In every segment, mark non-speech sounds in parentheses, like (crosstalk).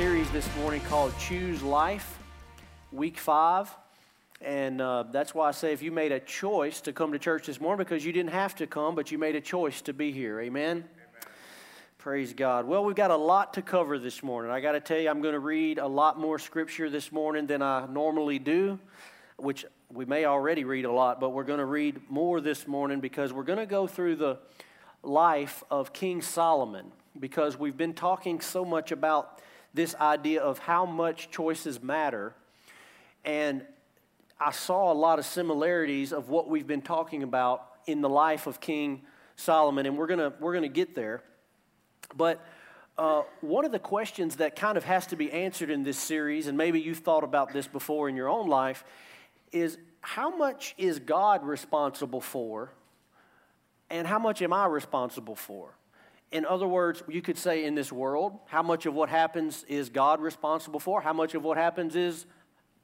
series this morning called Choose Life, week five. And uh, that's why I say if you made a choice to come to church this morning, because you didn't have to come, but you made a choice to be here. Amen? Amen. Praise God. Well, we've got a lot to cover this morning. I got to tell you, I'm going to read a lot more scripture this morning than I normally do, which we may already read a lot, but we're going to read more this morning because we're going to go through the life of King Solomon because we've been talking so much about this idea of how much choices matter. And I saw a lot of similarities of what we've been talking about in the life of King Solomon, and we're gonna we're gonna get there. But uh, one of the questions that kind of has to be answered in this series, and maybe you've thought about this before in your own life, is how much is God responsible for, and how much am I responsible for? In other words, you could say in this world, how much of what happens is God responsible for? How much of what happens is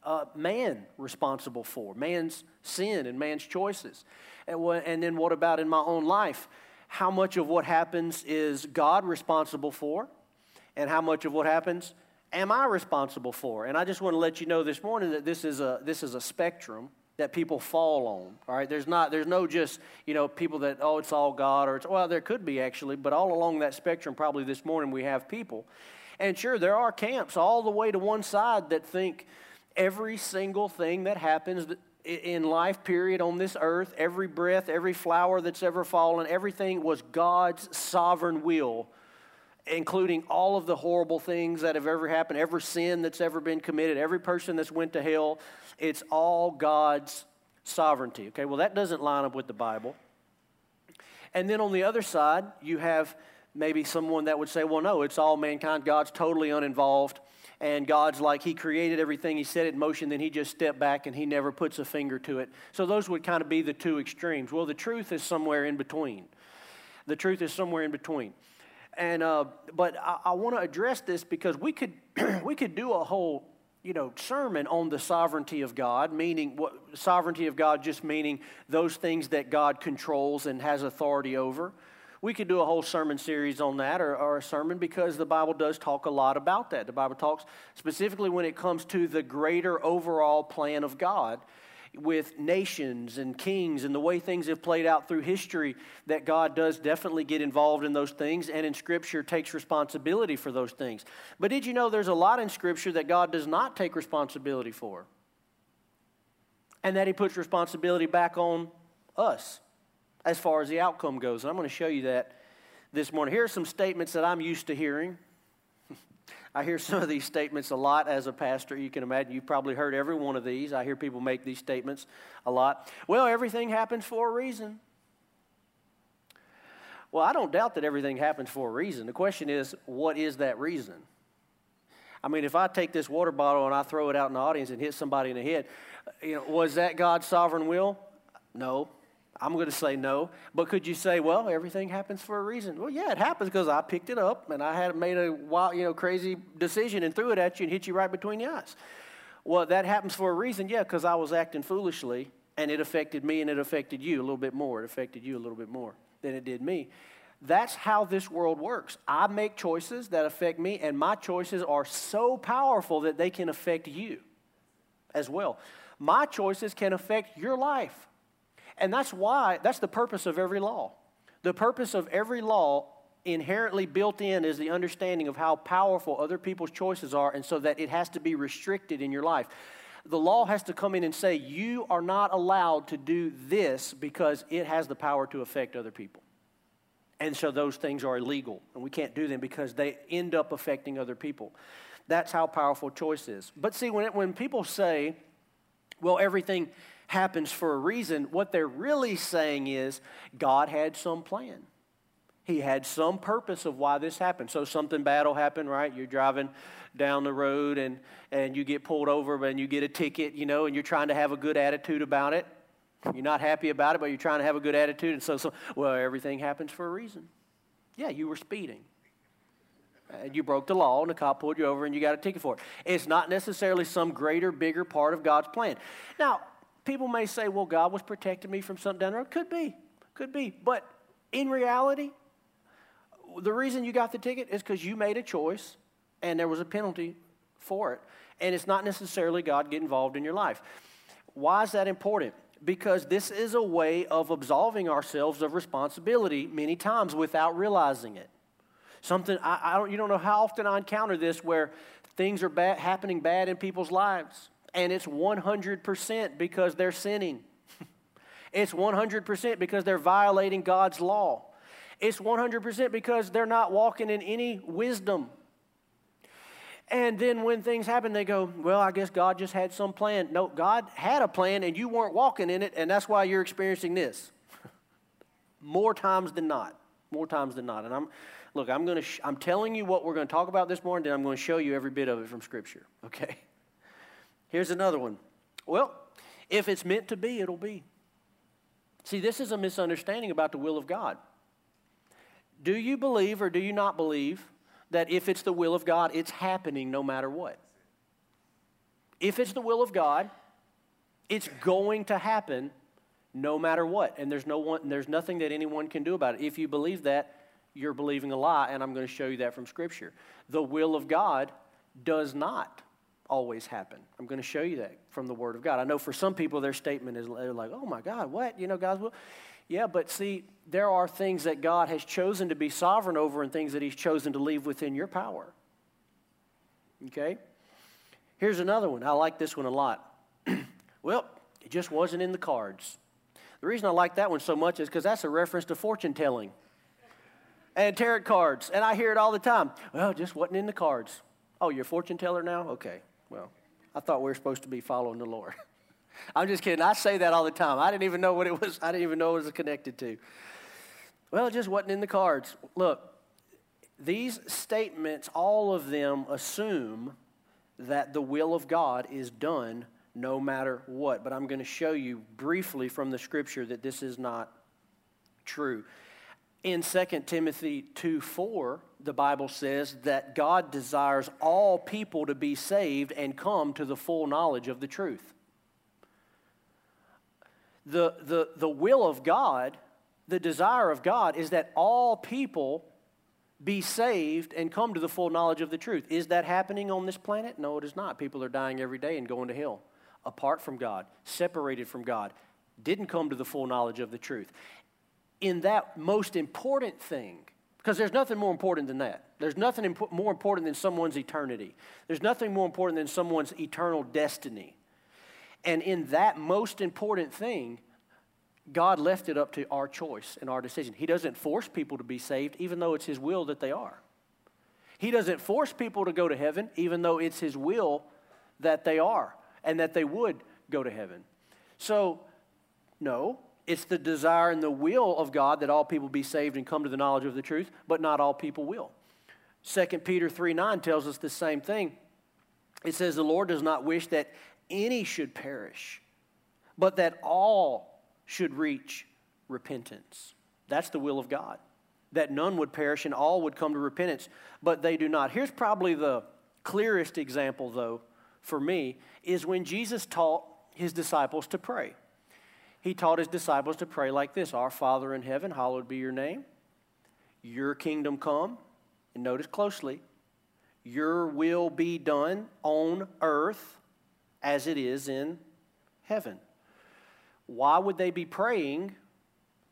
uh, man responsible for? Man's sin and man's choices. And, what, and then what about in my own life? How much of what happens is God responsible for? And how much of what happens am I responsible for? And I just want to let you know this morning that this is a, this is a spectrum that people fall on. All right, there's not there's no just you know people that oh it's all God or it's well there could be actually, but all along that spectrum probably this morning we have people, and sure there are camps all the way to one side that think every single thing that happens in life period on this earth every breath every flower that's ever fallen everything was god's sovereign will including all of the horrible things that have ever happened, every sin that's ever been committed, every person that's went to hell. It's all God's sovereignty. Okay, well, that doesn't line up with the Bible. And then on the other side, you have maybe someone that would say, well, no, it's all mankind. God's totally uninvolved. And God's like, He created everything, He set it in motion, then He just stepped back and He never puts a finger to it. So those would kind of be the two extremes. Well, the truth is somewhere in between. The truth is somewhere in between. And uh, but I, I want to address this because we could (clears throat) we could do a whole you know sermon on the sovereignty of God, meaning what sovereignty of God just meaning those things that God controls and has authority over. We could do a whole sermon series on that or, or, a sermon because the Bible does talk a lot about that. The Bible talks specifically when it comes to the greater overall plan of God with nations and kings and the way things have played out through history that God does definitely get involved in those things and in Scripture takes responsibility for those things. But did you know there's a lot in Scripture that God does not take responsibility for? And that He puts responsibility back on us as far as the outcome goes. And I'm going to show you that this morning. Here are some statements that I'm used to hearing I hear some of these statements a lot as a pastor. You can imagine you've probably heard every one of these. I hear people make these statements a lot. Well, everything happens for a reason. Well, I don't doubt that everything happens for a reason. The question is, what is that reason? I mean, if I take this water bottle and I throw it out in the audience and hit somebody in the head, you know, was that God's sovereign will? No. I'm going to say no. But could you say, well, everything happens for a reason? Well, yeah, it happens because I picked it up and I had made a wild, you know, crazy decision and threw it at you and hit you right between the eyes. Well, that happens for a reason, yeah, because I was acting foolishly and it affected me and it affected you a little bit more. It affected you a little bit more than it did me. That's how this world works. I make choices that affect me, and my choices are so powerful that they can affect you as well. My choices can affect your life. And that's why, that's the purpose of every law. The purpose of every law inherently built in is the understanding of how powerful other people's choices are, and so that it has to be restricted in your life. The law has to come in and say, You are not allowed to do this because it has the power to affect other people. And so those things are illegal, and we can't do them because they end up affecting other people. That's how powerful choice is. But see, when, it, when people say, well, everything happens for a reason. What they're really saying is God had some plan. He had some purpose of why this happened. So something bad will happen, right? You're driving down the road and, and you get pulled over and you get a ticket, you know, and you're trying to have a good attitude about it. You're not happy about it, but you're trying to have a good attitude. And so, so well, everything happens for a reason. Yeah, you were speeding. And you broke the law, and the cop pulled you over, and you got a ticket for it. It's not necessarily some greater, bigger part of God's plan. Now, people may say, well, God was protecting me from something down the road. Could be, could be. But in reality, the reason you got the ticket is because you made a choice and there was a penalty for it. And it's not necessarily God get involved in your life. Why is that important? Because this is a way of absolving ourselves of responsibility many times without realizing it. Something I, I don't, you don't know how often I encounter this where things are bad, happening bad in people's lives, and it's 100% because they're sinning. (laughs) it's 100% because they're violating God's law. It's 100% because they're not walking in any wisdom. And then when things happen, they go, Well, I guess God just had some plan. No, God had a plan and you weren't walking in it, and that's why you're experiencing this. (laughs) More times than not. More times than not. And I'm, look, I'm to, sh- I'm telling you what we're going to talk about this morning, and I'm going to show you every bit of it from Scripture, (laughs) okay? Here's another one. Well, if it's meant to be, it'll be. See, this is a misunderstanding about the will of God. Do you believe or do you not believe that if it's the will of God, it's happening no matter what? If it's the will of God, it's going to happen no matter what. And there's, no one, there's nothing that anyone can do about it. If you believe that, you're believing a lie, and I'm going to show you that from Scripture. The will of God does not always happen. I'm going to show you that from the Word of God. I know for some people, their statement is they're like, oh my God, what? You know, God's will. Yeah, but see, there are things that God has chosen to be sovereign over and things that He's chosen to leave within your power. Okay? Here's another one. I like this one a lot. (clears throat) well, it just wasn't in the cards. The reason I like that one so much is because that's a reference to fortune telling and tarot cards. And I hear it all the time. Well, it just wasn't in the cards. Oh, you're a fortune teller now? Okay. Well, I thought we were supposed to be following the Lord. (laughs) I'm just kidding. I say that all the time. I didn't even know what it was. I didn't even know what it was connected to. Well, it just wasn't in the cards. Look, these statements, all of them assume that the will of God is done no matter what. But I'm going to show you briefly from the scripture that this is not true. In 2 Timothy 2 4, the Bible says that God desires all people to be saved and come to the full knowledge of the truth the, the, the will of God, the desire of God, is that all people be saved and come to the full knowledge of the truth. Is that happening on this planet? No, it is not. People are dying every day and going to hell apart from God, separated from God, didn't come to the full knowledge of the truth. In that most important thing, because there's nothing more important than that. There's nothing impo- more important than someone's eternity. There's nothing more important than someone's eternal destiny. And in that most important thing, God left it up to our choice and our decision. He doesn't force people to be saved, even though it's His will that they are. He doesn't force people to go to heaven, even though it's His will that they are and that they would go to heaven. So, no, it's the desire and the will of God that all people be saved and come to the knowledge of the truth, but not all people will. 2 Peter 3 9 tells us the same thing. It says, The Lord does not wish that any should perish, but that all should reach repentance. That's the will of God, that none would perish and all would come to repentance, but they do not. Here's probably the clearest example, though, for me, is when Jesus taught his disciples to pray. He taught his disciples to pray like this Our Father in heaven, hallowed be your name. Your kingdom come. And notice closely, your will be done on earth as it is in heaven. Why would they be praying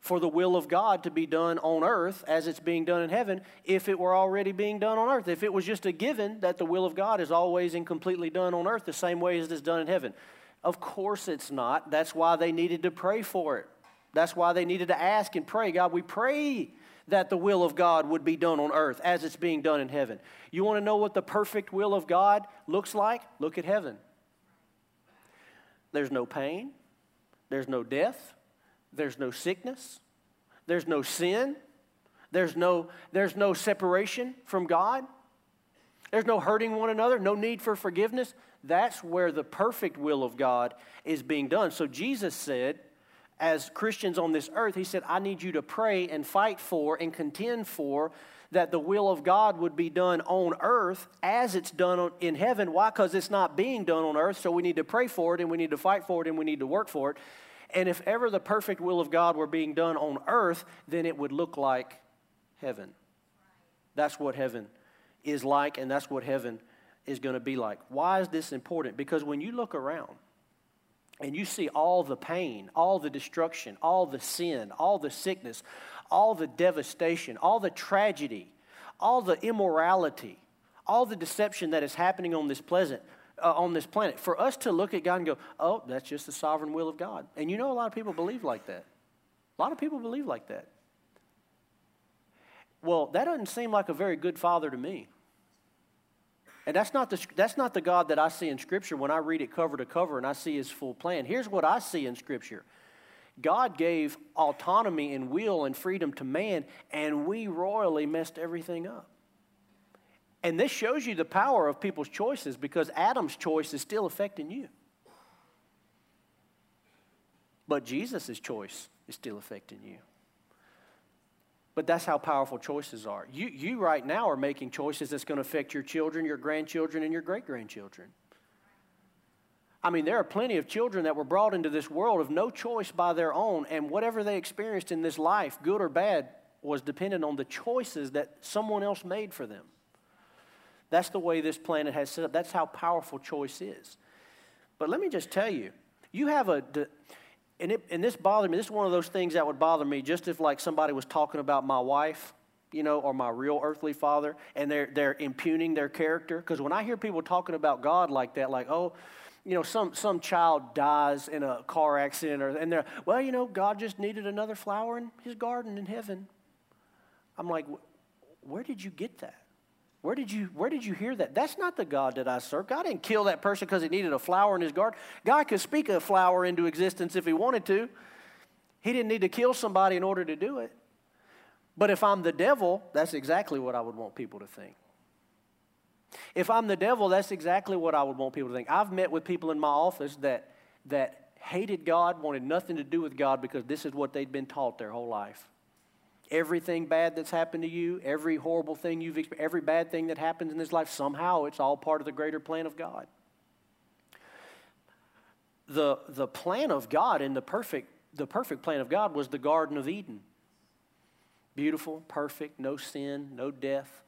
for the will of God to be done on earth as it's being done in heaven if it were already being done on earth? If it was just a given that the will of God is always and completely done on earth the same way as it's done in heaven. Of course it's not. That's why they needed to pray for it. That's why they needed to ask and pray God, we pray that the will of God would be done on earth as it's being done in heaven. You want to know what the perfect will of God looks like? Look at heaven. There's no pain, there's no death, there's no sickness, there's no sin, there's no, there's no separation from God, there's no hurting one another, no need for forgiveness. That's where the perfect will of God is being done. So Jesus said, as Christians on this earth, He said, I need you to pray and fight for and contend for that the will of God would be done on earth as it's done in heaven. Why? Because it's not being done on earth, so we need to pray for it and we need to fight for it and we need to work for it. And if ever the perfect will of God were being done on earth, then it would look like heaven. That's what heaven is like, and that's what heaven is going to be like. Why is this important? Because when you look around and you see all the pain, all the destruction, all the sin, all the sickness, all the devastation, all the tragedy, all the immorality, all the deception that is happening on this pleasant uh, on this planet, for us to look at God and go, "Oh, that's just the sovereign will of God," and you know, a lot of people believe like that. A lot of people believe like that. Well, that doesn't seem like a very good father to me. And that's not, the, that's not the God that I see in Scripture when I read it cover to cover and I see his full plan. Here's what I see in Scripture God gave autonomy and will and freedom to man, and we royally messed everything up. And this shows you the power of people's choices because Adam's choice is still affecting you. But Jesus' choice is still affecting you. But that's how powerful choices are. You, you right now are making choices that's going to affect your children, your grandchildren, and your great grandchildren. I mean, there are plenty of children that were brought into this world of no choice by their own, and whatever they experienced in this life, good or bad, was dependent on the choices that someone else made for them. That's the way this planet has set up. That's how powerful choice is. But let me just tell you, you have a and, it, and this bothered me. This is one of those things that would bother me just if like somebody was talking about my wife, you know, or my real earthly father, and they're, they're impugning their character. Because when I hear people talking about God like that, like, oh, you know, some, some child dies in a car accident, or, and they're, well, you know, God just needed another flower in his garden in heaven. I'm like, where did you get that? Where did you where did you hear that? That's not the God that I serve. God didn't kill that person because he needed a flower in his garden. God could speak a flower into existence if he wanted to. He didn't need to kill somebody in order to do it. But if I'm the devil, that's exactly what I would want people to think. If I'm the devil, that's exactly what I would want people to think. I've met with people in my office that that hated God, wanted nothing to do with God because this is what they'd been taught their whole life. Everything bad that's happened to you, every horrible thing you've experienced, every bad thing that happens in this life, somehow it's all part of the greater plan of God. The, the plan of God and the perfect, the perfect plan of God was the Garden of Eden. Beautiful, perfect, no sin, no death.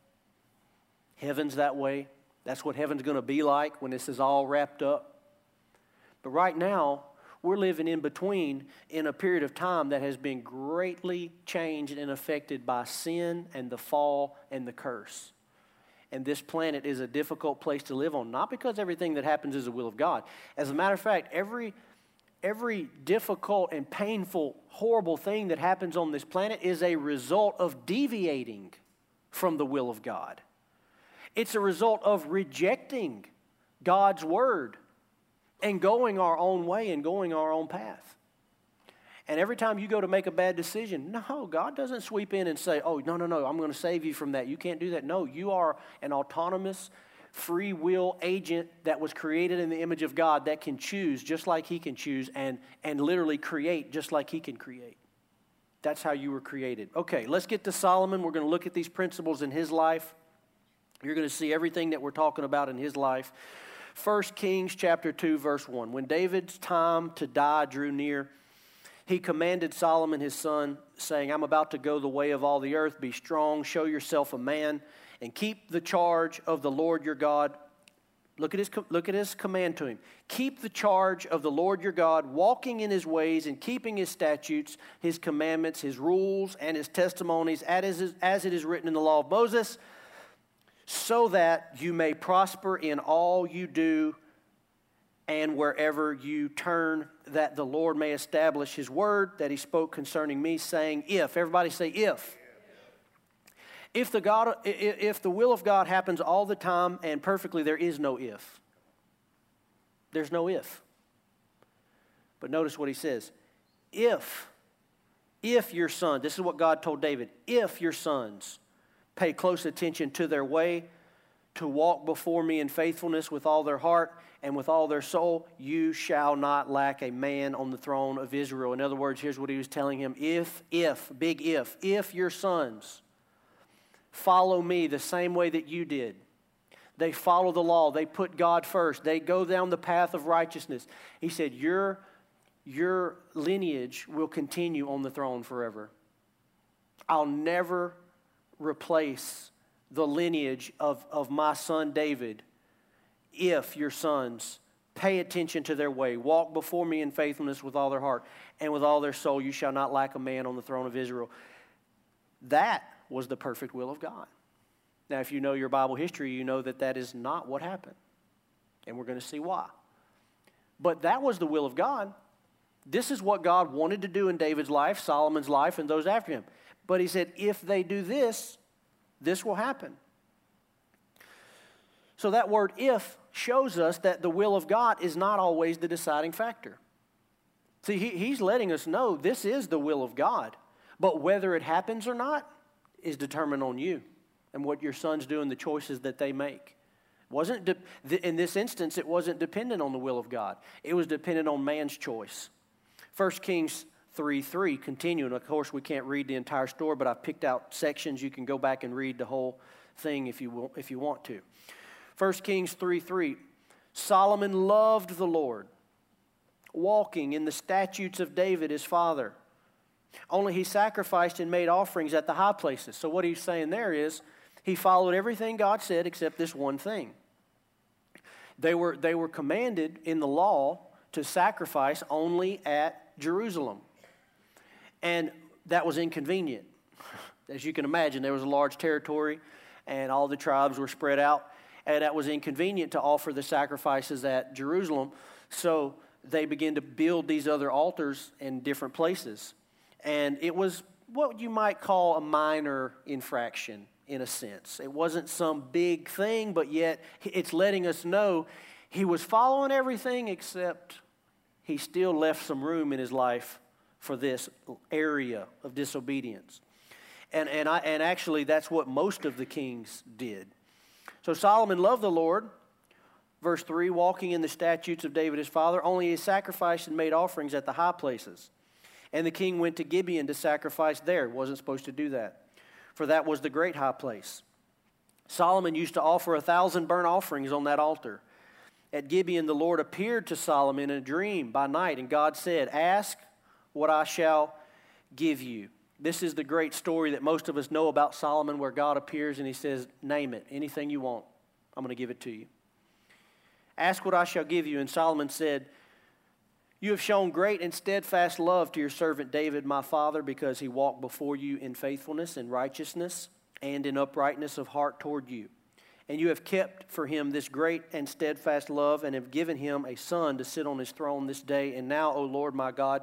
Heaven's that way. That's what heaven's going to be like when this is all wrapped up. But right now, we're living in between in a period of time that has been greatly changed and affected by sin and the fall and the curse. And this planet is a difficult place to live on, not because everything that happens is the will of God. As a matter of fact, every every difficult and painful, horrible thing that happens on this planet is a result of deviating from the will of God. It's a result of rejecting God's word and going our own way and going our own path. And every time you go to make a bad decision, no, God doesn't sweep in and say, oh, no, no, no, I'm going to save you from that. You can't do that. No, you are an autonomous, free will agent that was created in the image of God that can choose just like He can choose and, and literally create just like He can create. That's how you were created. Okay, let's get to Solomon. We're going to look at these principles in his life. You're going to see everything that we're talking about in his life. 1 Kings chapter 2 verse 1. When David's time to die drew near, he commanded Solomon his son saying, "I'm about to go the way of all the earth. Be strong, show yourself a man, and keep the charge of the Lord your God." Look at his look at his command to him. Keep the charge of the Lord your God, walking in his ways and keeping his statutes, his commandments, his rules, and his testimonies, as, as it is written in the law of Moses so that you may prosper in all you do and wherever you turn, that the Lord may establish his word that he spoke concerning me, saying, If, everybody say, if. If the, God, if the will of God happens all the time and perfectly, there is no if. There's no if. But notice what he says. If, if your son, this is what God told David, if your sons pay close attention to their way, to walk before me in faithfulness with all their heart and with all their soul, you shall not lack a man on the throne of Israel. In other words, here's what he was telling him if, if, big if, if your sons follow me the same way that you did, they follow the law, they put God first, they go down the path of righteousness. He said, Your, your lineage will continue on the throne forever. I'll never replace the lineage of, of my son David if your sons pay attention to their way, walk before me in faithfulness with all their heart and with all their soul. You shall not lack a man on the throne of Israel. That was the perfect will of God. Now, if you know your Bible history, you know that that is not what happened. And we're going to see why. But that was the will of God. This is what God wanted to do in David's life, Solomon's life, and those after him. But he said, if they do this, this will happen. So that word if shows us that the will of God is not always the deciding factor. See, he, he's letting us know this is the will of God, but whether it happens or not is determined on you and what your sons do and the choices that they make. Wasn't de- in this instance, it wasn't dependent on the will of God. It was dependent on man's choice. 1 Kings 3 3, continuing. Of course, we can't read the entire story, but I've picked out sections. You can go back and read the whole thing if you, if you want to. 1 Kings 3 3. Solomon loved the Lord, walking in the statutes of David his father. Only he sacrificed and made offerings at the high places. So, what he's saying there is he followed everything God said except this one thing. They were, they were commanded in the law to sacrifice only at Jerusalem. And that was inconvenient. (laughs) As you can imagine, there was a large territory and all the tribes were spread out and that was inconvenient to offer the sacrifices at Jerusalem. So they began to build these other altars in different places. And it was what you might call a minor infraction in a sense. It wasn't some big thing, but yet it's letting us know he was following everything except he still left some room in his life for this area of disobedience. And, and, I, and actually, that's what most of the kings did. So Solomon loved the Lord. Verse 3 walking in the statutes of David his father, only he sacrificed and made offerings at the high places. And the king went to Gibeon to sacrifice there. Wasn't supposed to do that, for that was the great high place. Solomon used to offer a thousand burnt offerings on that altar. At Gibeon, the Lord appeared to Solomon in a dream by night, and God said, Ask what I shall give you. This is the great story that most of us know about Solomon, where God appears and he says, Name it, anything you want, I'm going to give it to you. Ask what I shall give you. And Solomon said, You have shown great and steadfast love to your servant David, my father, because he walked before you in faithfulness and righteousness and in uprightness of heart toward you. And you have kept for him this great and steadfast love and have given him a son to sit on his throne this day. And now, O Lord my God,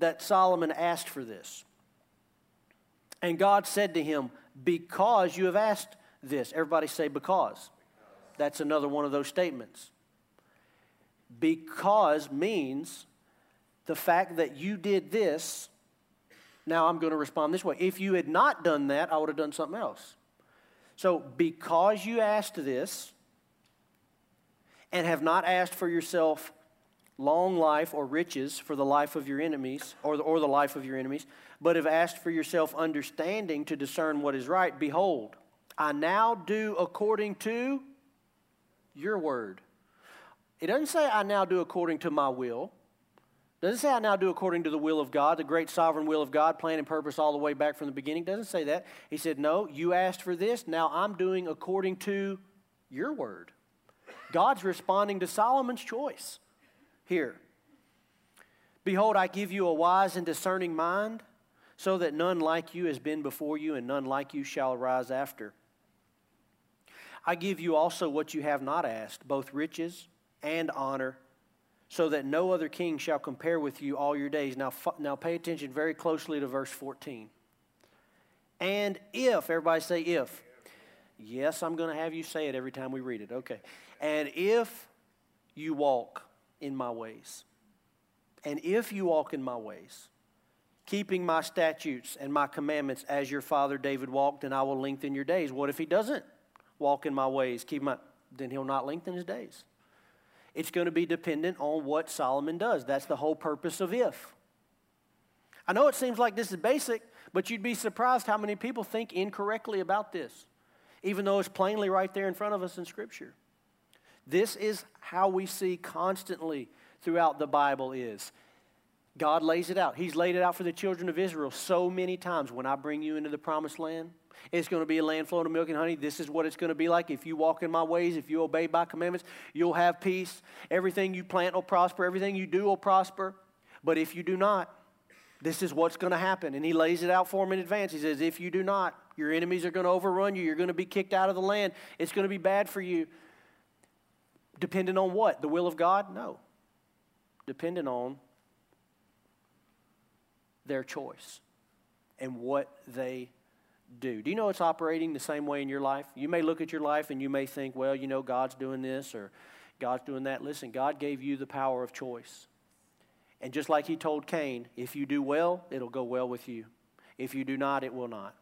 that Solomon asked for this. And God said to him, Because you have asked this. Everybody say, Because. That's another one of those statements. Because means the fact that you did this, now I'm going to respond this way. If you had not done that, I would have done something else. So, because you asked this and have not asked for yourself long life or riches for the life of your enemies or the, or the life of your enemies, but have asked for yourself understanding to discern what is right, behold, I now do according to your word. It doesn't say I now do according to my will. It doesn't say I now do according to the will of God, the great sovereign will of God, plan and purpose all the way back from the beginning. It doesn't say that. He said, No, you asked for this. Now I'm doing according to your word. God's responding to Solomon's choice here. Behold, I give you a wise and discerning mind, so that none like you has been before you, and none like you shall arise after. I give you also what you have not asked, both riches and honor, so that no other king shall compare with you all your days. Now, now pay attention very closely to verse 14. And if, everybody say if. Yes, I'm going to have you say it every time we read it. Okay. And if you walk in my ways. And if you walk in my ways, keeping my statutes and my commandments as your father David walked, and I will lengthen your days. What if he doesn't walk in my ways, keep my, then he'll not lengthen his days. It's going to be dependent on what Solomon does. That's the whole purpose of if. I know it seems like this is basic, but you'd be surprised how many people think incorrectly about this, even though it's plainly right there in front of us in Scripture. This is how we see constantly throughout the Bible is God lays it out. He's laid it out for the children of Israel so many times. When I bring you into the promised land, it's going to be a land flowing with milk and honey. This is what it's going to be like. If you walk in my ways, if you obey my commandments, you'll have peace. Everything you plant will prosper. Everything you do will prosper. But if you do not, this is what's going to happen. And he lays it out for them in advance. He says, if you do not, your enemies are going to overrun you. You're going to be kicked out of the land. It's going to be bad for you. Depending on what? The will of God? No. Dependent on their choice and what they do. Do you know it's operating the same way in your life? You may look at your life and you may think, well, you know, God's doing this or God's doing that. Listen, God gave you the power of choice. And just like He told Cain, if you do well, it'll go well with you. If you do not, it will not.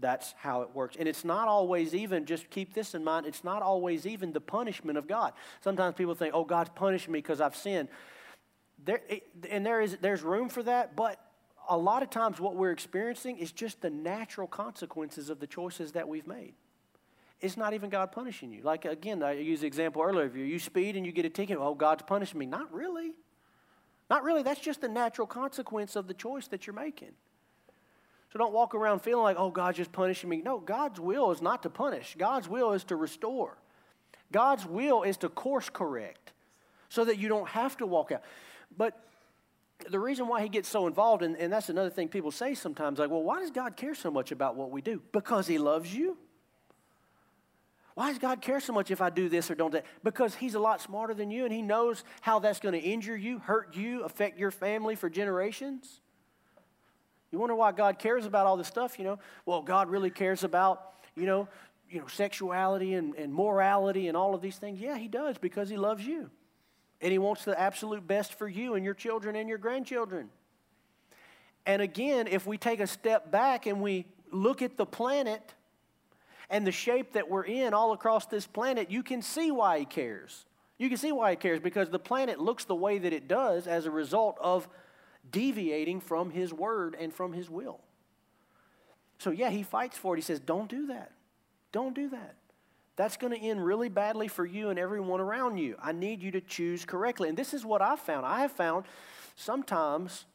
That's how it works. And it's not always even, just keep this in mind, it's not always even the punishment of God. Sometimes people think, oh, God's punishing me because I've sinned. There, and there is, there's room for that, but a lot of times what we're experiencing is just the natural consequences of the choices that we've made. It's not even God punishing you. Like, again, I used the example earlier of you. You speed and you get a ticket. Oh, God's punishing me. Not really. Not really. That's just the natural consequence of the choice that you're making. So don't walk around feeling like, oh, God's just punishing me. No, God's will is not to punish, God's will is to restore. God's will is to course correct so that you don't have to walk out. But the reason why he gets so involved, and, and that's another thing people say sometimes, like, well, why does God care so much about what we do? Because he loves you. Why does God care so much if I do this or don't that? Because He's a lot smarter than you and He knows how that's going to injure you, hurt you, affect your family for generations. You wonder why God cares about all this stuff, you know? Well, God really cares about, you know, you know, sexuality and, and morality and all of these things. Yeah, He does because He loves you. And He wants the absolute best for you and your children and your grandchildren. And again, if we take a step back and we look at the planet and the shape that we're in all across this planet, you can see why He cares. You can see why He cares because the planet looks the way that it does as a result of deviating from his word and from his will. So, yeah, he fights for it. He says, Don't do that. Don't do that. That's going to end really badly for you and everyone around you. I need you to choose correctly. And this is what I've found. I have found sometimes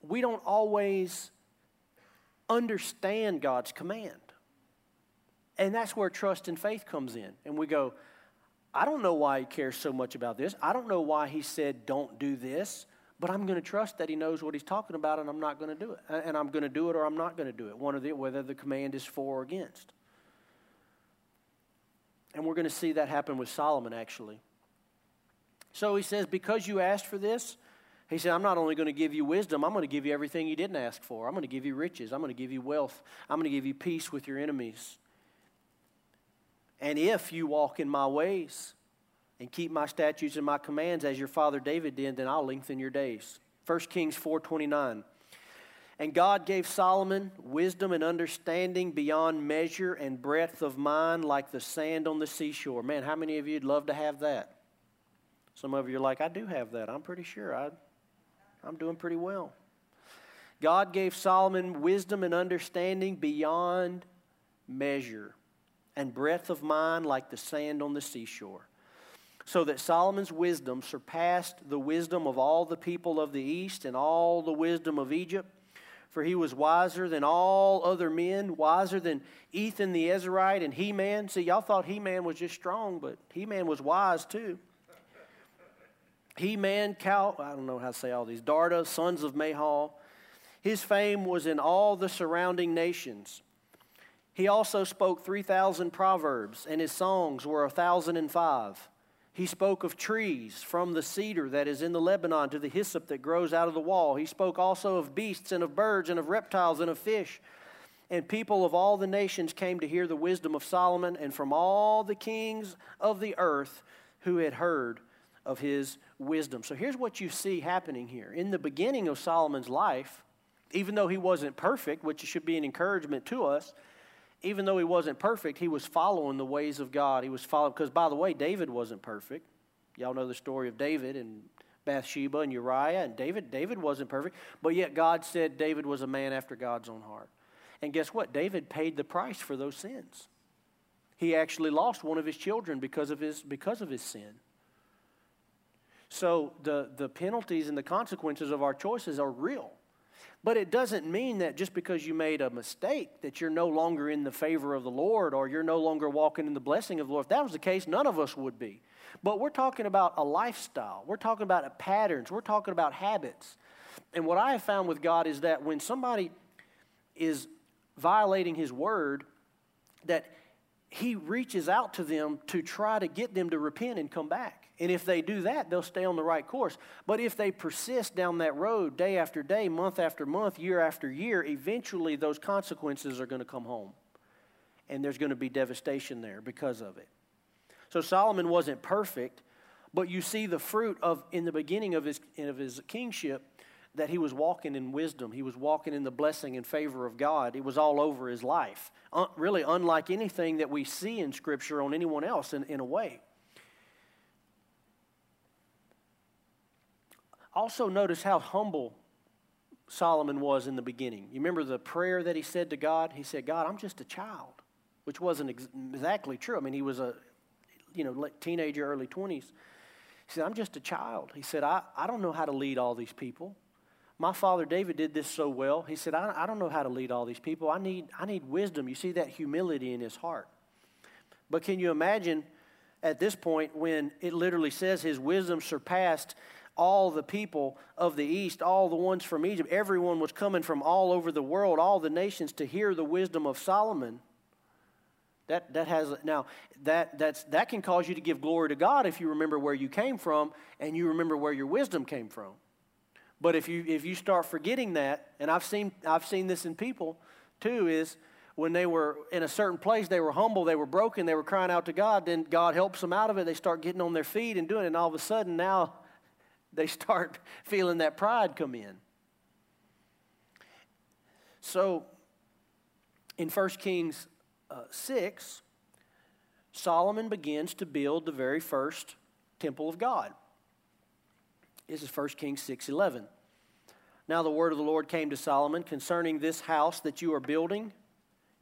we don't always understand God's command. And that's where trust and faith comes in. And we go, I don't know why he cares so much about this. I don't know why he said, don't do this. But I'm going to trust that he knows what he's talking about, and I'm not going to do it. And I'm going to do it or I'm not going to do it, one or the whether the command is for or against. And we're going to see that happen with Solomon, actually. So he says, Because you asked for this, he said, I'm not only going to give you wisdom, I'm going to give you everything you didn't ask for. I'm going to give you riches. I'm going to give you wealth. I'm going to give you peace with your enemies. And if you walk in my ways, and keep my statutes and my commands as your father David did, then I'll lengthen your days. 1 Kings 4:29. And God gave Solomon wisdom and understanding beyond measure and breadth of mind like the sand on the seashore. Man, how many of you'd love to have that? Some of you are like, I do have that. I'm pretty sure. I, I'm doing pretty well. God gave Solomon wisdom and understanding beyond measure and breadth of mind like the sand on the seashore so that Solomon's wisdom surpassed the wisdom of all the people of the east and all the wisdom of Egypt. For he was wiser than all other men, wiser than Ethan the Ezrahite and He Man. See, y'all thought He Man was just strong, but He Man was wise too. He Man, Cal, I don't know how to say all these, Darda, sons of Mahal. His fame was in all the surrounding nations. He also spoke 3,000 proverbs, and his songs were a 1,005. He spoke of trees, from the cedar that is in the Lebanon to the hyssop that grows out of the wall. He spoke also of beasts and of birds and of reptiles and of fish. And people of all the nations came to hear the wisdom of Solomon, and from all the kings of the earth who had heard of his wisdom. So here's what you see happening here. In the beginning of Solomon's life, even though he wasn't perfect, which should be an encouragement to us, even though he wasn't perfect, he was following the ways of God. He was following, because by the way, David wasn't perfect. Y'all know the story of David and Bathsheba and Uriah, and David. David wasn't perfect, but yet God said David was a man after God's own heart. And guess what? David paid the price for those sins. He actually lost one of his children because of his, because of his sin. So the, the penalties and the consequences of our choices are real. But it doesn't mean that just because you made a mistake that you're no longer in the favor of the Lord or you're no longer walking in the blessing of the Lord. If that was the case, none of us would be. But we're talking about a lifestyle. We're talking about patterns. We're talking about habits. And what I have found with God is that when somebody is violating his word, that he reaches out to them to try to get them to repent and come back. And if they do that, they'll stay on the right course. But if they persist down that road day after day, month after month, year after year, eventually those consequences are going to come home. And there's going to be devastation there because of it. So Solomon wasn't perfect, but you see the fruit of in the beginning of his, of his kingship that he was walking in wisdom. He was walking in the blessing and favor of God. It was all over his life. Uh, really, unlike anything that we see in Scripture on anyone else in, in a way. Also, notice how humble Solomon was in the beginning. You remember the prayer that he said to God? He said, God, I'm just a child, which wasn't ex- exactly true. I mean, he was a you know, teenager, early 20s. He said, I'm just a child. He said, I, I don't know how to lead all these people. My father David did this so well. He said, I, I don't know how to lead all these people. I need, I need wisdom. You see that humility in his heart. But can you imagine at this point when it literally says his wisdom surpassed all the people of the east, all the ones from Egypt. Everyone was coming from all over the world, all the nations, to hear the wisdom of Solomon. That, that has now that that's that can cause you to give glory to God if you remember where you came from and you remember where your wisdom came from. But if you if you start forgetting that, and I've seen I've seen this in people too, is when they were in a certain place, they were humble, they were broken, they were crying out to God, then God helps them out of it. They start getting on their feet and doing it, and all of a sudden now they start (laughs) feeling that pride come in. So, in 1 Kings uh, 6, Solomon begins to build the very first temple of God. This is 1 Kings 6:11. Now the word of the Lord came to Solomon concerning this house that you are building.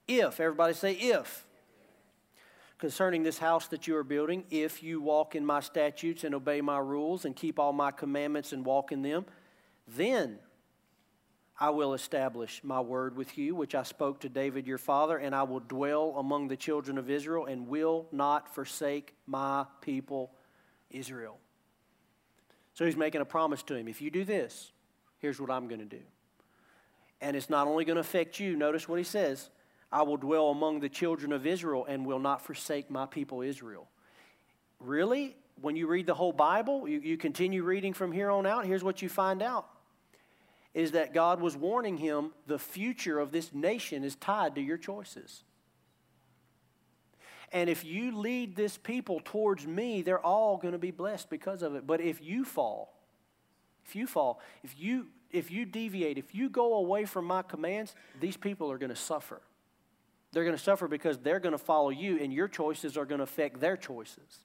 If, everybody say if concerning this house that you are building, if you walk in my statutes and obey my rules and keep all my commandments and walk in them, then I will establish my word with you, which I spoke to David your father, and I will dwell among the children of Israel and will not forsake my people Israel. So he's making a promise to him. If you do this, here's what I'm going to do. And it's not only going to affect you, notice what he says I will dwell among the children of Israel and will not forsake my people Israel. Really? When you read the whole Bible, you, you continue reading from here on out, here's what you find out is that God was warning him the future of this nation is tied to your choices. And if you lead this people towards me, they're all going to be blessed because of it. But if you fall, if you fall, if you if you deviate, if you go away from my commands, these people are going to suffer. They're going to suffer because they're going to follow you, and your choices are going to affect their choices.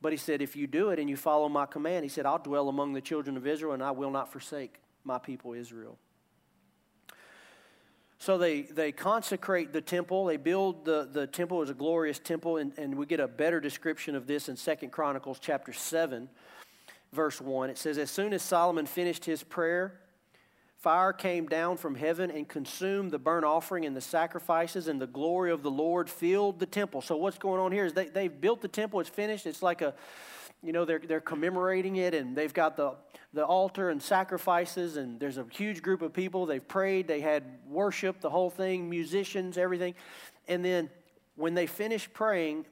But he said, If you do it and you follow my command, he said, I'll dwell among the children of Israel, and I will not forsake my people Israel. So they, they consecrate the temple. They build the, the temple as a glorious temple, and, and we get a better description of this in Second Chronicles chapter 7, verse 1. It says, As soon as Solomon finished his prayer, Fire came down from heaven and consumed the burnt offering and the sacrifices, and the glory of the Lord filled the temple. So, what's going on here is they, they've built the temple, it's finished. It's like a, you know, they're, they're commemorating it, and they've got the, the altar and sacrifices, and there's a huge group of people. They've prayed, they had worship, the whole thing, musicians, everything. And then when they finished praying,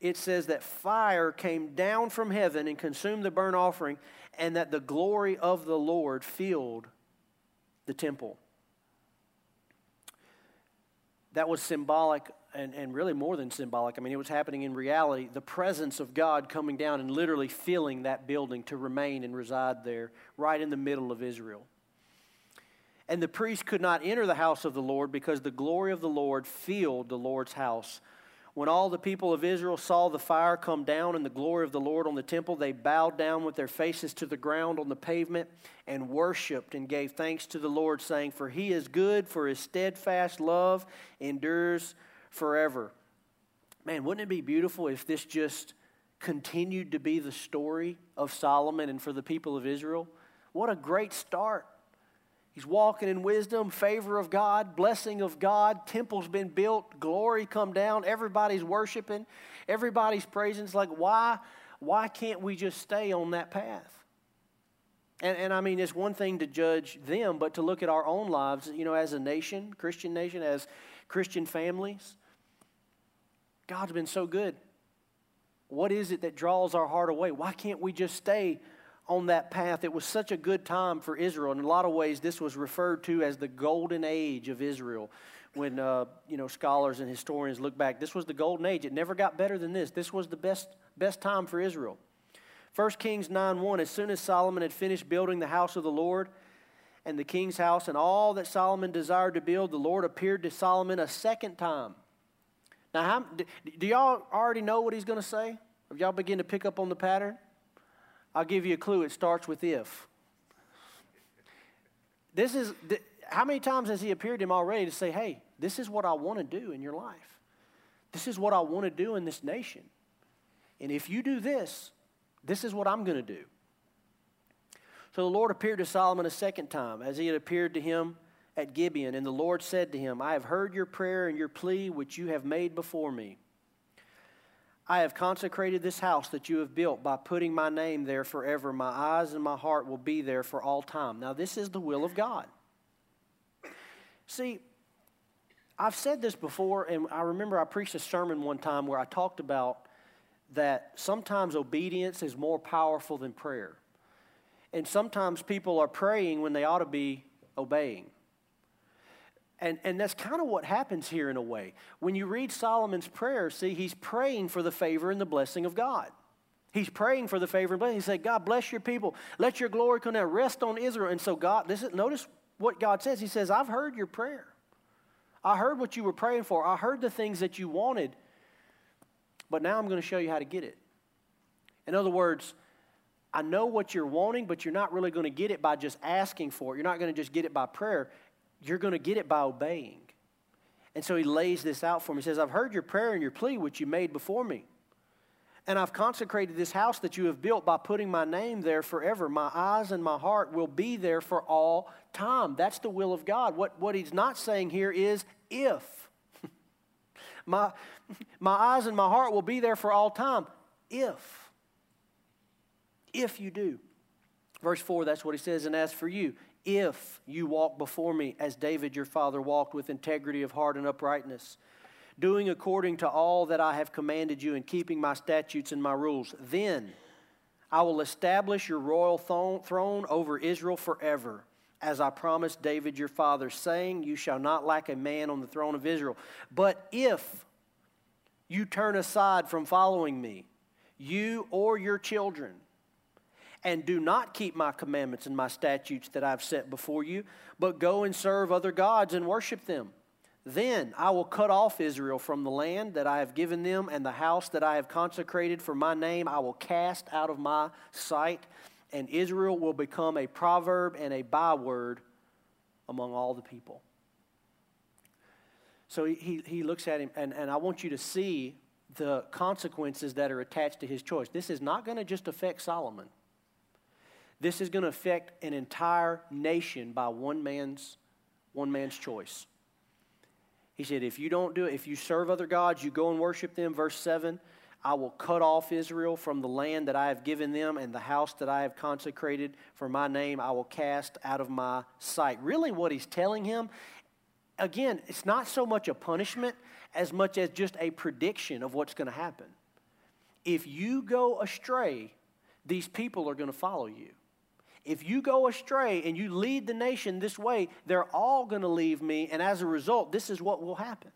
it says that fire came down from heaven and consumed the burnt offering, and that the glory of the Lord filled the temple. that was symbolic and, and really more than symbolic. I mean, it was happening in reality. The presence of God coming down and literally filling that building to remain and reside there, right in the middle of Israel. And the priest could not enter the house of the Lord because the glory of the Lord filled the Lord's house. When all the people of Israel saw the fire come down and the glory of the Lord on the temple, they bowed down with their faces to the ground on the pavement and worshiped and gave thanks to the Lord, saying, For he is good, for his steadfast love endures forever. Man, wouldn't it be beautiful if this just continued to be the story of Solomon and for the people of Israel? What a great start. He's walking in wisdom, favor of God, blessing of God, temple's been built, glory come down, everybody's worshiping, everybody's praising. It's like, why, why can't we just stay on that path? And, and I mean, it's one thing to judge them, but to look at our own lives, you know, as a nation, Christian nation, as Christian families. God's been so good. What is it that draws our heart away? Why can't we just stay on that path? It was such a good time for Israel. In a lot of ways, this was referred to as the golden age of Israel. When uh, you know scholars and historians look back, this was the golden age. It never got better than this. This was the best best time for Israel. 1 Kings 9 1, as soon as Solomon had finished building the house of the Lord and the king's house and all that Solomon desired to build, the Lord appeared to Solomon a second time now, how, do, do y'all already know what he's going to say? Have y'all begin to pick up on the pattern? I'll give you a clue. It starts with if. This is, how many times has he appeared to him already to say, hey, this is what I want to do in your life? This is what I want to do in this nation. And if you do this, this is what I'm going to do. So the Lord appeared to Solomon a second time, as he had appeared to him at Gibeon, and the Lord said to him, I have heard your prayer and your plea which you have made before me. I have consecrated this house that you have built by putting my name there forever. My eyes and my heart will be there for all time. Now, this is the will of God. See, I've said this before, and I remember I preached a sermon one time where I talked about that sometimes obedience is more powerful than prayer. And sometimes people are praying when they ought to be obeying. And, and that's kind of what happens here in a way. When you read Solomon's prayer, see, he's praying for the favor and the blessing of God. He's praying for the favor and blessing. He said, God, bless your people. Let your glory come down. Rest on Israel. And so, God, notice what God says. He says, I've heard your prayer. I heard what you were praying for. I heard the things that you wanted. But now I'm going to show you how to get it. In other words, I know what you're wanting, but you're not really going to get it by just asking for it. You're not going to just get it by prayer. You're going to get it by obeying. And so he lays this out for me. He says, I've heard your prayer and your plea, which you made before me. And I've consecrated this house that you have built by putting my name there forever. My eyes and my heart will be there for all time. That's the will of God. What, what he's not saying here is if. (laughs) my, my eyes and my heart will be there for all time. If. If you do. Verse 4, that's what he says. And as for you, if you walk before me as David your father walked with integrity of heart and uprightness, doing according to all that I have commanded you and keeping my statutes and my rules, then I will establish your royal throne over Israel forever, as I promised David your father, saying, You shall not lack a man on the throne of Israel. But if you turn aside from following me, you or your children, and do not keep my commandments and my statutes that I've set before you, but go and serve other gods and worship them. Then I will cut off Israel from the land that I have given them, and the house that I have consecrated for my name I will cast out of my sight, and Israel will become a proverb and a byword among all the people. So he, he looks at him, and, and I want you to see the consequences that are attached to his choice. This is not going to just affect Solomon. This is going to affect an entire nation by one man's, one man's choice. He said, If you don't do it, if you serve other gods, you go and worship them. Verse 7 I will cut off Israel from the land that I have given them, and the house that I have consecrated for my name I will cast out of my sight. Really, what he's telling him, again, it's not so much a punishment as much as just a prediction of what's going to happen. If you go astray, these people are going to follow you if you go astray and you lead the nation this way, they're all going to leave me, and as a result, this is what will happen.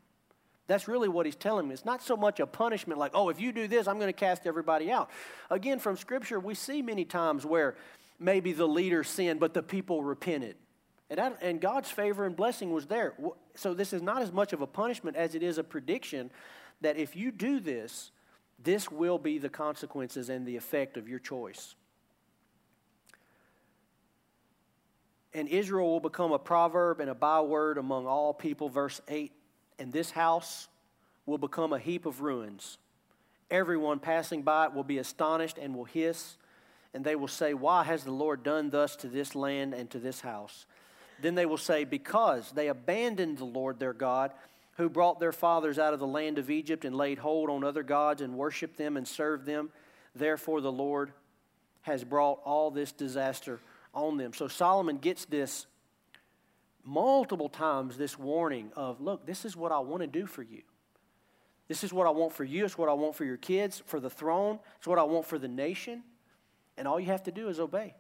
That's really what he's telling me. It's not so much a punishment like, oh, if you do this, I'm going to cast everybody out. Again, from Scripture, we see many times where maybe the leader sinned, but the people repented. And, that, and God's favor and blessing was there. So this is not as much of a punishment as it is a prediction that if you do this, this will be the consequences and the effect of your choice. And Israel will become a proverb and a byword among all people, verse 8. And this house will become a heap of ruins. Everyone passing by it will be astonished and will hiss, and they will say, Why has the Lord done thus to this land and to this house? Then they will say, Because they abandoned the Lord their God, who brought their fathers out of the land of Egypt and laid hold on other gods and worshiped them and served them. Therefore, the Lord has brought all this disaster on them. So Solomon gets this multiple times this warning of, look, this is what I want to do for you. This is what I want for you. It's what I want for your kids, for the throne. It's what I want for the nation. And all you have to do is obey.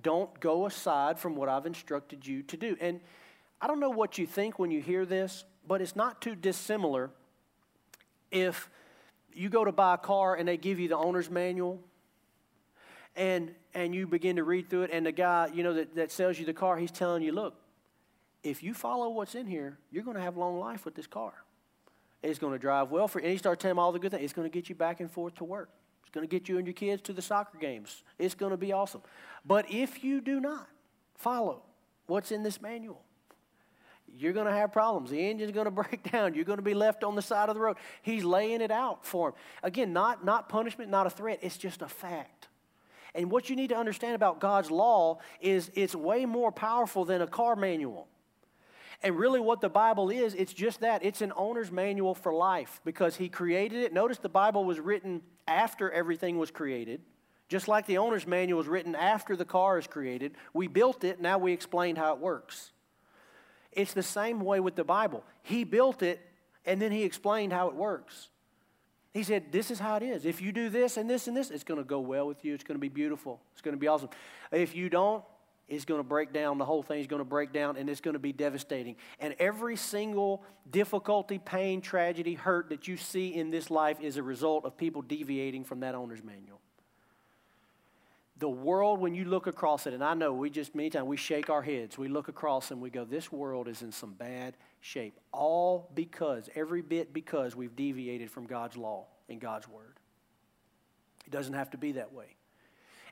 Don't go aside from what I've instructed you to do. And I don't know what you think when you hear this, but it's not too dissimilar if you go to buy a car and they give you the owner's manual and and you begin to read through it and the guy you know that, that sells you the car he's telling you look if you follow what's in here you're going to have long life with this car it's going to drive well for you and he starts telling him all the good things it's going to get you back and forth to work it's going to get you and your kids to the soccer games it's going to be awesome but if you do not follow what's in this manual you're going to have problems. The engine's going (laughs) to break down. You're going to be left on the side of the road. He's laying it out for him. Again, not, not punishment, not a threat. It's just a fact. And what you need to understand about God's law is it's way more powerful than a car manual. And really, what the Bible is, it's just that it's an owner's manual for life because He created it. Notice the Bible was written after everything was created, just like the owner's manual was written after the car is created. We built it, now we explained how it works. It's the same way with the Bible. He built it, and then He explained how it works. He said, This is how it is. If you do this and this and this, it's going to go well with you. It's going to be beautiful. It's going to be awesome. If you don't, it's going to break down. The whole thing is going to break down and it's going to be devastating. And every single difficulty, pain, tragedy, hurt that you see in this life is a result of people deviating from that owner's manual. The world, when you look across it, and I know we just many times we shake our heads, we look across and we go, This world is in some bad shape. All because, every bit because we've deviated from God's law and God's word. It doesn't have to be that way.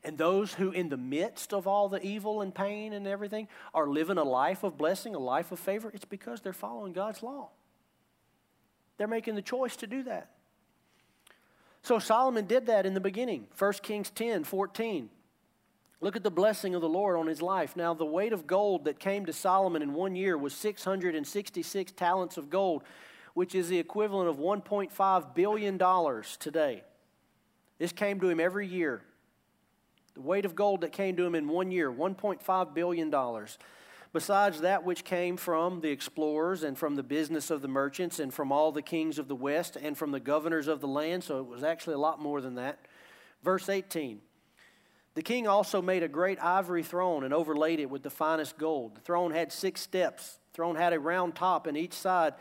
And those who, in the midst of all the evil and pain and everything, are living a life of blessing, a life of favor, it's because they're following God's law. They're making the choice to do that. So Solomon did that in the beginning. 1 Kings 10 14. Look at the blessing of the Lord on his life. Now, the weight of gold that came to Solomon in one year was 666 talents of gold, which is the equivalent of $1.5 billion today. This came to him every year. The weight of gold that came to him in one year, $1.5 billion. Besides that which came from the explorers and from the business of the merchants and from all the kings of the west and from the governors of the land, so it was actually a lot more than that. Verse 18. The king also made a great ivory throne and overlaid it with the finest gold. The throne had six steps. The throne had a round top, and each side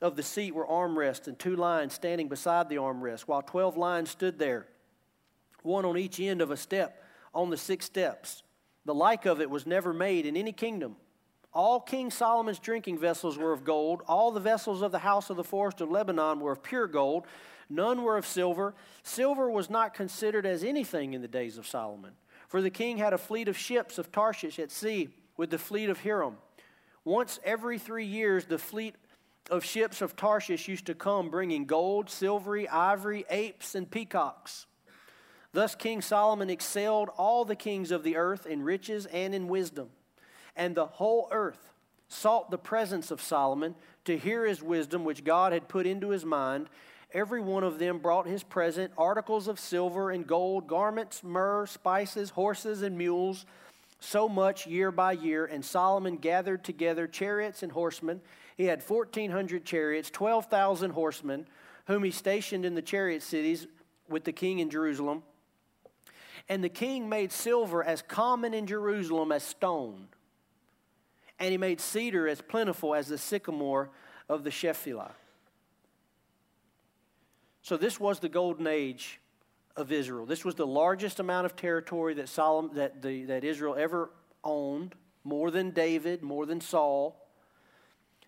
of the seat were armrests and two lions standing beside the armrests, while 12 lions stood there, one on each end of a step on the six steps. The like of it was never made in any kingdom. All King Solomon's drinking vessels were of gold. All the vessels of the house of the forest of Lebanon were of pure gold. None were of silver. Silver was not considered as anything in the days of Solomon. For the king had a fleet of ships of Tarshish at sea with the fleet of Hiram. Once every three years, the fleet of ships of Tarshish used to come bringing gold, silvery, ivory, apes, and peacocks. Thus, King Solomon excelled all the kings of the earth in riches and in wisdom. And the whole earth sought the presence of Solomon to hear his wisdom, which God had put into his mind. Every one of them brought his present articles of silver and gold, garments, myrrh, spices, horses, and mules, so much year by year. And Solomon gathered together chariots and horsemen. He had 1,400 chariots, 12,000 horsemen, whom he stationed in the chariot cities with the king in Jerusalem. And the king made silver as common in Jerusalem as stone. And he made cedar as plentiful as the sycamore of the Shephelah. So, this was the golden age of Israel. This was the largest amount of territory that, Solomon, that, the, that Israel ever owned, more than David, more than Saul.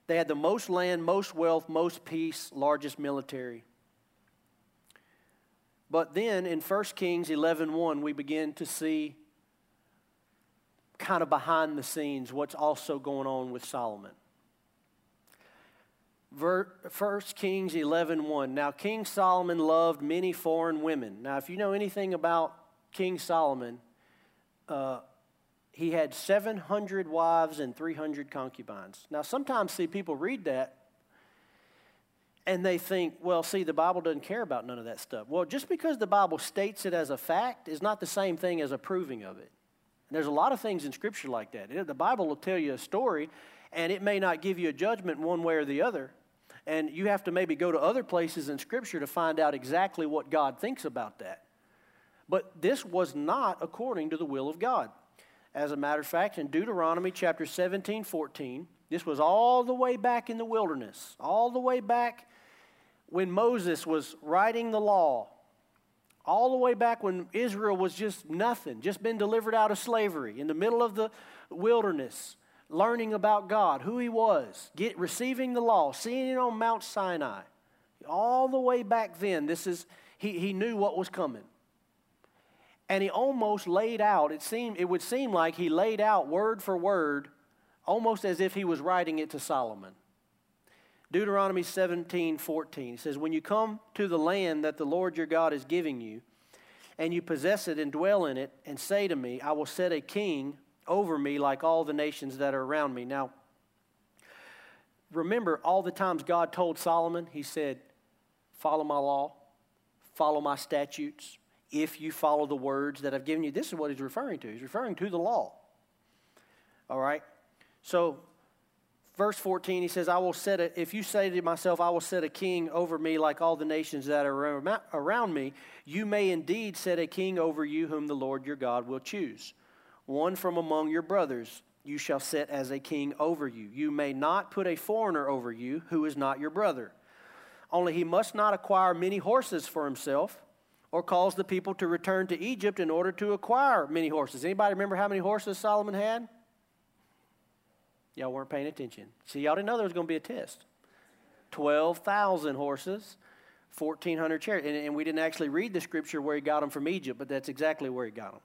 They had the most land, most wealth, most peace, largest military. But then in 1 Kings 11:1 we begin to see kind of behind the scenes what's also going on with Solomon. 1 Kings 11:1 1. Now King Solomon loved many foreign women. Now if you know anything about King Solomon, uh, he had 700 wives and 300 concubines. Now sometimes see people read that and they think, well, see, the Bible doesn't care about none of that stuff. Well, just because the Bible states it as a fact is not the same thing as approving of it. And there's a lot of things in Scripture like that. The Bible will tell you a story, and it may not give you a judgment one way or the other. And you have to maybe go to other places in Scripture to find out exactly what God thinks about that. But this was not according to the will of God. As a matter of fact, in Deuteronomy chapter 17, 14, this was all the way back in the wilderness, all the way back when Moses was writing the law, all the way back when Israel was just nothing, just been delivered out of slavery in the middle of the wilderness learning about God, who He was, get, receiving the law, seeing it on Mount Sinai. All the way back then, this is he, he knew what was coming. And he almost laid out, it seemed it would seem like he laid out word for word, almost as if he was writing it to Solomon. Deuteronomy 17, 14 he says, When you come to the land that the Lord your God is giving you, and you possess it and dwell in it, and say to me, I will set a king over me like all the nations that are around me. Now, remember all the times God told Solomon, He said, Follow my law, follow my statutes. If you follow the words that I've given you, this is what He's referring to. He's referring to the law. All right? So, verse 14, he says, I will set if you say to myself, I will set a king over me like all the nations that are around me, you may indeed set a king over you whom the Lord your God will choose one from among your brothers you shall set as a king over you. You may not put a foreigner over you who is not your brother. Only he must not acquire many horses for himself or cause the people to return to Egypt in order to acquire many horses. Anybody remember how many horses Solomon had? Y'all weren't paying attention. See, y'all didn't know there was going to be a test. 12,000 horses, 1,400 chariots. And, and we didn't actually read the scripture where he got them from Egypt, but that's exactly where he got them.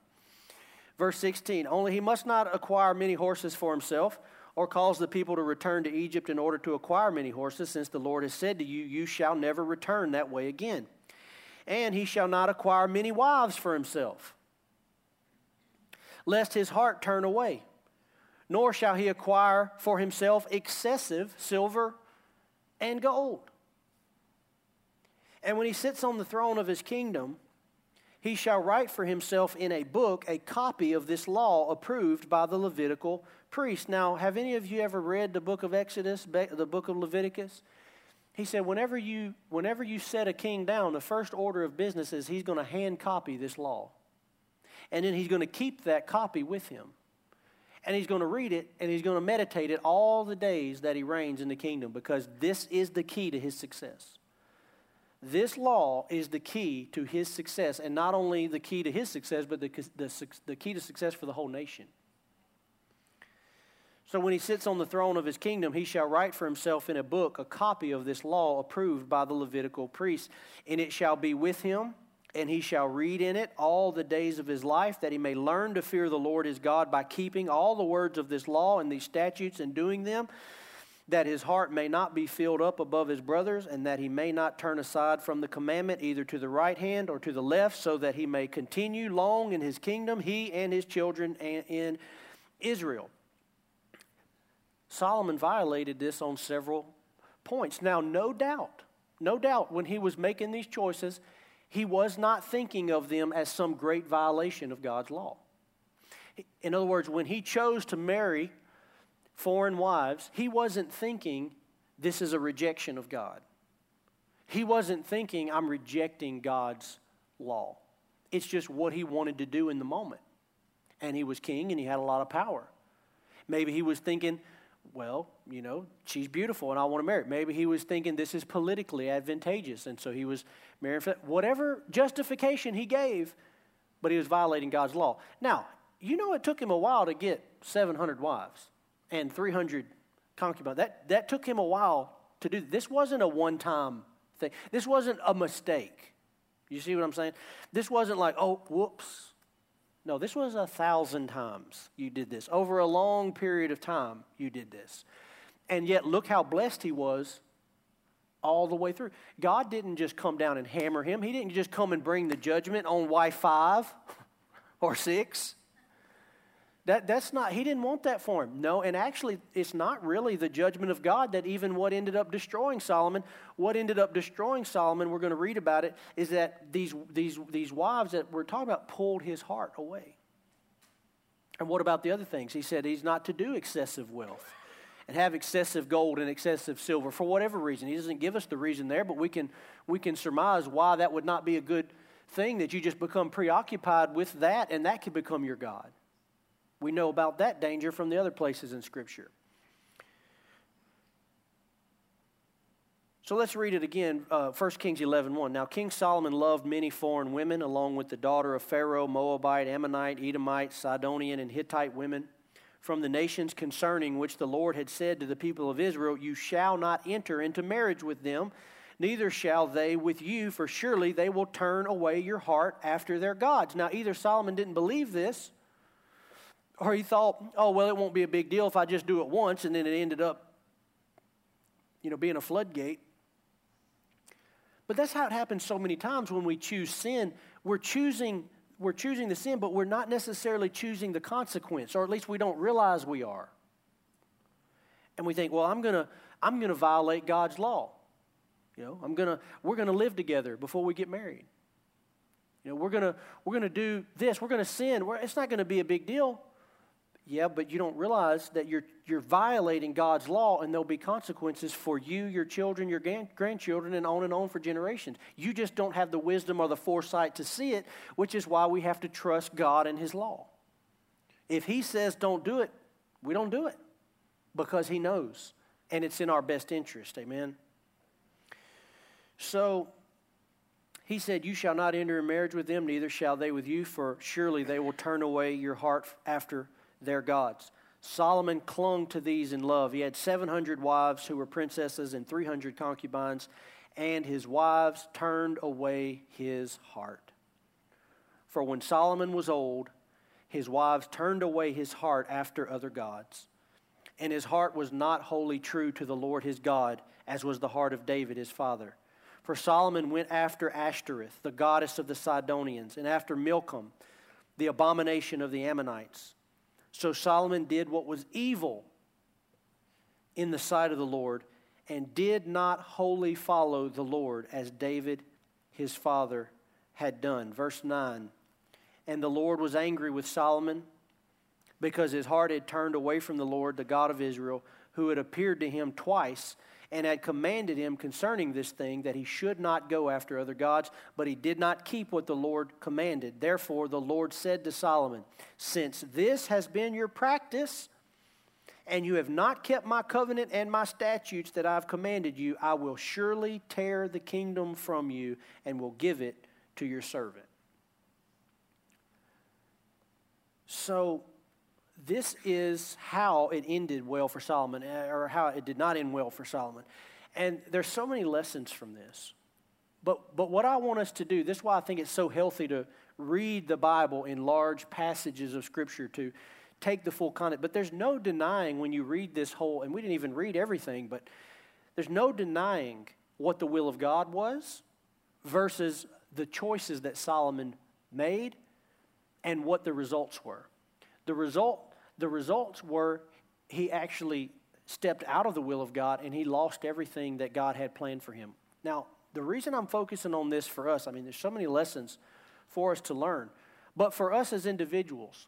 Verse 16 Only he must not acquire many horses for himself, or cause the people to return to Egypt in order to acquire many horses, since the Lord has said to you, You shall never return that way again. And he shall not acquire many wives for himself, lest his heart turn away. Nor shall he acquire for himself excessive silver and gold. And when he sits on the throne of his kingdom, he shall write for himself in a book a copy of this law approved by the Levitical priest. Now, have any of you ever read the book of Exodus, the book of Leviticus? He said, whenever you, whenever you set a king down, the first order of business is he's going to hand copy this law. And then he's going to keep that copy with him. And he's going to read it and he's going to meditate it all the days that he reigns in the kingdom because this is the key to his success. This law is the key to his success, and not only the key to his success, but the, the, the key to success for the whole nation. So when he sits on the throne of his kingdom, he shall write for himself in a book a copy of this law approved by the Levitical priests, and it shall be with him, and he shall read in it all the days of his life, that he may learn to fear the Lord his God by keeping all the words of this law and these statutes and doing them that his heart may not be filled up above his brothers, and that he may not turn aside from the commandment either to the right hand or to the left, so that he may continue long in his kingdom, he and his children in Israel. Solomon violated this on several points. Now, no doubt, no doubt, when he was making these choices, he was not thinking of them as some great violation of God's law. In other words, when he chose to marry foreign wives, he wasn't thinking this is a rejection of God. He wasn't thinking I'm rejecting God's law. It's just what he wanted to do in the moment. And he was king and he had a lot of power. Maybe he was thinking, well, you know, she's beautiful and I want to marry. Maybe he was thinking this is politically advantageous, and so he was marrying for that. Whatever justification he gave, but he was violating God's law. Now, you know, it took him a while to get 700 wives and 300 concubines. That, that took him a while to do. This wasn't a one time thing, this wasn't a mistake. You see what I'm saying? This wasn't like, oh, whoops. No, this was a thousand times you did this. Over a long period of time, you did this. And yet, look how blessed he was all the way through. God didn't just come down and hammer him, He didn't just come and bring the judgment on wife five (laughs) or six. That, that's not, he didn't want that for him. No, and actually, it's not really the judgment of God that even what ended up destroying Solomon. What ended up destroying Solomon, we're going to read about it, is that these, these, these wives that we're talking about pulled his heart away. And what about the other things? He said he's not to do excessive wealth and have excessive gold and excessive silver for whatever reason. He doesn't give us the reason there, but we can, we can surmise why that would not be a good thing that you just become preoccupied with that and that could become your God. We know about that danger from the other places in Scripture. So let's read it again, uh, 1 Kings 11 1. Now, King Solomon loved many foreign women, along with the daughter of Pharaoh, Moabite, Ammonite, Edomite, Sidonian, and Hittite women from the nations concerning which the Lord had said to the people of Israel, You shall not enter into marriage with them, neither shall they with you, for surely they will turn away your heart after their gods. Now, either Solomon didn't believe this, or he thought, oh, well, it won't be a big deal if I just do it once, and then it ended up, you know, being a floodgate. But that's how it happens so many times when we choose sin. We're choosing, we're choosing the sin, but we're not necessarily choosing the consequence, or at least we don't realize we are. And we think, well, I'm gonna, I'm gonna violate God's law. You know, I'm gonna, we're gonna live together before we get married. You know, we're gonna, we're gonna do this. We're gonna sin. We're, it's not gonna be a big deal. Yeah, but you don't realize that you're, you're violating God's law and there'll be consequences for you, your children, your grandchildren, and on and on for generations. You just don't have the wisdom or the foresight to see it, which is why we have to trust God and His law. If He says don't do it, we don't do it because He knows and it's in our best interest. Amen. So, he said, You shall not enter in marriage with them, neither shall they with you, for surely they will turn away your heart after their gods. Solomon clung to these in love. He had 700 wives who were princesses and 300 concubines, and his wives turned away his heart. For when Solomon was old, his wives turned away his heart after other gods. And his heart was not wholly true to the Lord his God, as was the heart of David his father. For Solomon went after Ashtoreth, the goddess of the Sidonians, and after Milcom, the abomination of the Ammonites. So Solomon did what was evil in the sight of the Lord and did not wholly follow the Lord as David his father had done. Verse 9 And the Lord was angry with Solomon because his heart had turned away from the Lord, the God of Israel, who had appeared to him twice and had commanded him concerning this thing that he should not go after other gods, but he did not keep what the Lord commanded. Therefore, the Lord said to Solomon, Since this has been your practice, and you have not kept my covenant and my statutes that I've commanded you, I will surely tear the kingdom from you and will give it to your servant. So, this is how it ended well for Solomon, eh, or how it did not end well for Solomon. And there's so many lessons from this. But, but what I want us to do, this is why I think it's so healthy to read the Bible in large passages of Scripture to take the full content. But there's no denying when you read this whole, and we didn't even read everything, but there's no denying what the will of God was versus the choices that Solomon made and what the results were. The result the results were he actually stepped out of the will of God and he lost everything that God had planned for him. Now, the reason I'm focusing on this for us, I mean, there's so many lessons for us to learn, but for us as individuals,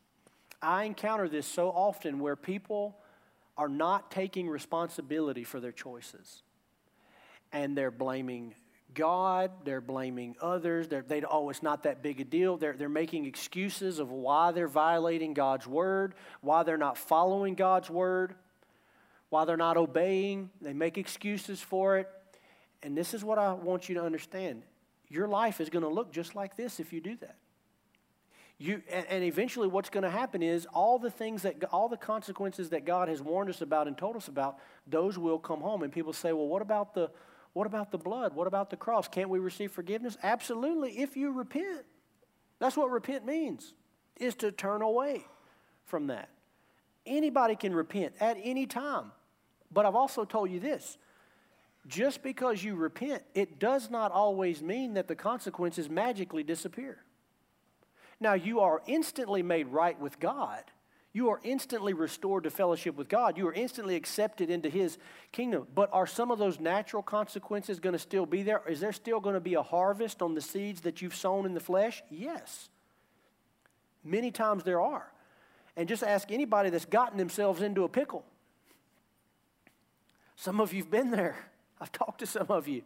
I encounter this so often where people are not taking responsibility for their choices and they're blaming God, they're blaming others. They're, they, oh, it's not that big a deal. They're, they're making excuses of why they're violating God's word, why they're not following God's word. while they're not obeying, they make excuses for it. And this is what I want you to understand your life is going to look just like this if you do that. You, and eventually, what's going to happen is all the things that, all the consequences that God has warned us about and told us about, those will come home. And people say, well, what about the, what about the blood? What about the cross? Can't we receive forgiveness? Absolutely, if you repent. That's what repent means, is to turn away from that. Anybody can repent at any time. But I've also told you this just because you repent, it does not always mean that the consequences magically disappear. Now, you are instantly made right with God. You are instantly restored to fellowship with God. You are instantly accepted into His kingdom. But are some of those natural consequences going to still be there? Is there still going to be a harvest on the seeds that you've sown in the flesh? Yes. Many times there are. And just ask anybody that's gotten themselves into a pickle. Some of you've been there. (laughs) I've talked to some of you.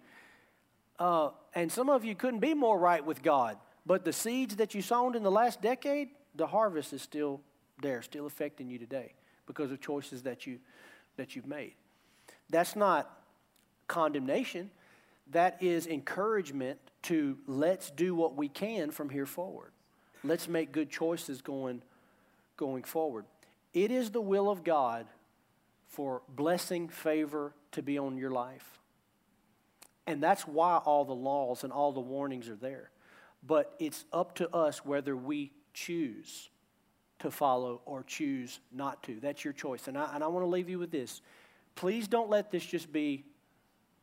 Uh, and some of you couldn't be more right with God. But the seeds that you sown in the last decade, the harvest is still there, still affecting you today because of choices that, you, that you've made. That's not condemnation, that is encouragement to let's do what we can from here forward. Let's make good choices going, going forward. It is the will of God for blessing, favor to be on your life. And that's why all the laws and all the warnings are there. But it's up to us whether we choose to follow or choose not to. That's your choice. And I, and I want to leave you with this. Please don't let this just be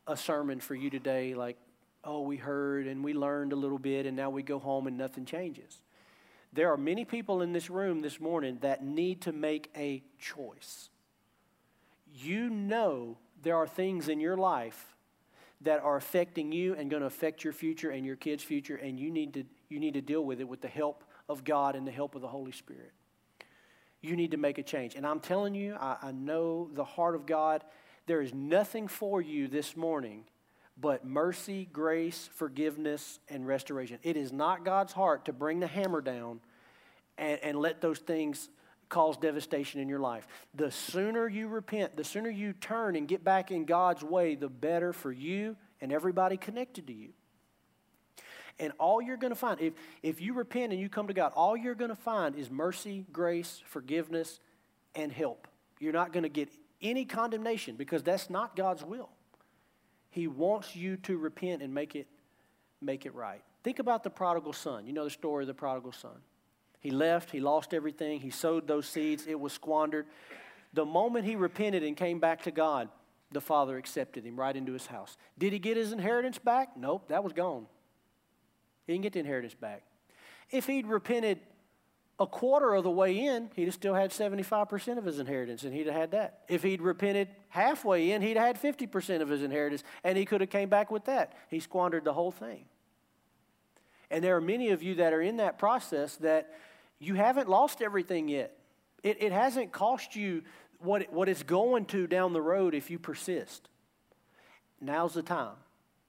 a sermon for you today, like, oh, we heard and we learned a little bit and now we go home and nothing changes. There are many people in this room this morning that need to make a choice. You know there are things in your life that are affecting you and going to affect your future and your kids' future, and you need to, you need to deal with it with the help of God and the help of the Holy Spirit. You need to make a change. And I'm telling you, I, I know the heart of God. There is nothing for you this morning but mercy, grace, forgiveness, and restoration. It is not God's heart to bring the hammer down and, and let those things cause devastation in your life. The sooner you repent, the sooner you turn and get back in God's way, the better for you and everybody connected to you. And all you're going to find, if, if you repent and you come to God, all you're going to find is mercy, grace, forgiveness, and help. You're not going to get any condemnation because that's not God's will. He wants you to repent and make it, make it right. Think about the prodigal son. You know the story of the prodigal son. He left, he lost everything, he sowed those seeds, it was squandered. The moment he repented and came back to God, the father accepted him right into his house. Did he get his inheritance back? Nope, that was gone. He didn't get the inheritance back. If he'd repented a quarter of the way in, he'd have still had 75% of his inheritance, and he'd have had that. If he'd repented halfway in, he'd have had 50% of his inheritance, and he could have came back with that. He squandered the whole thing. And there are many of you that are in that process that you haven't lost everything yet. It, it hasn't cost you what, it, what it's going to down the road if you persist. Now's the time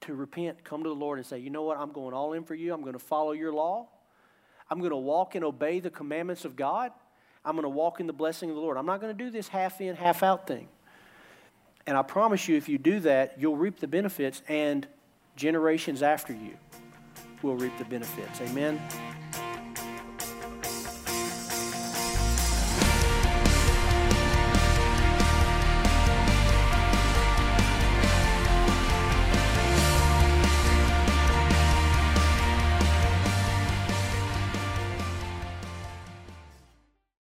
to repent, come to the Lord and say, you know what, I'm going all in for you. I'm going to follow your law. I'm going to walk and obey the commandments of God. I'm going to walk in the blessing of the Lord. I'm not going to do this half in, half out thing. And I promise you, if you do that, you'll reap the benefits, and generations after you will reap the benefits. Amen.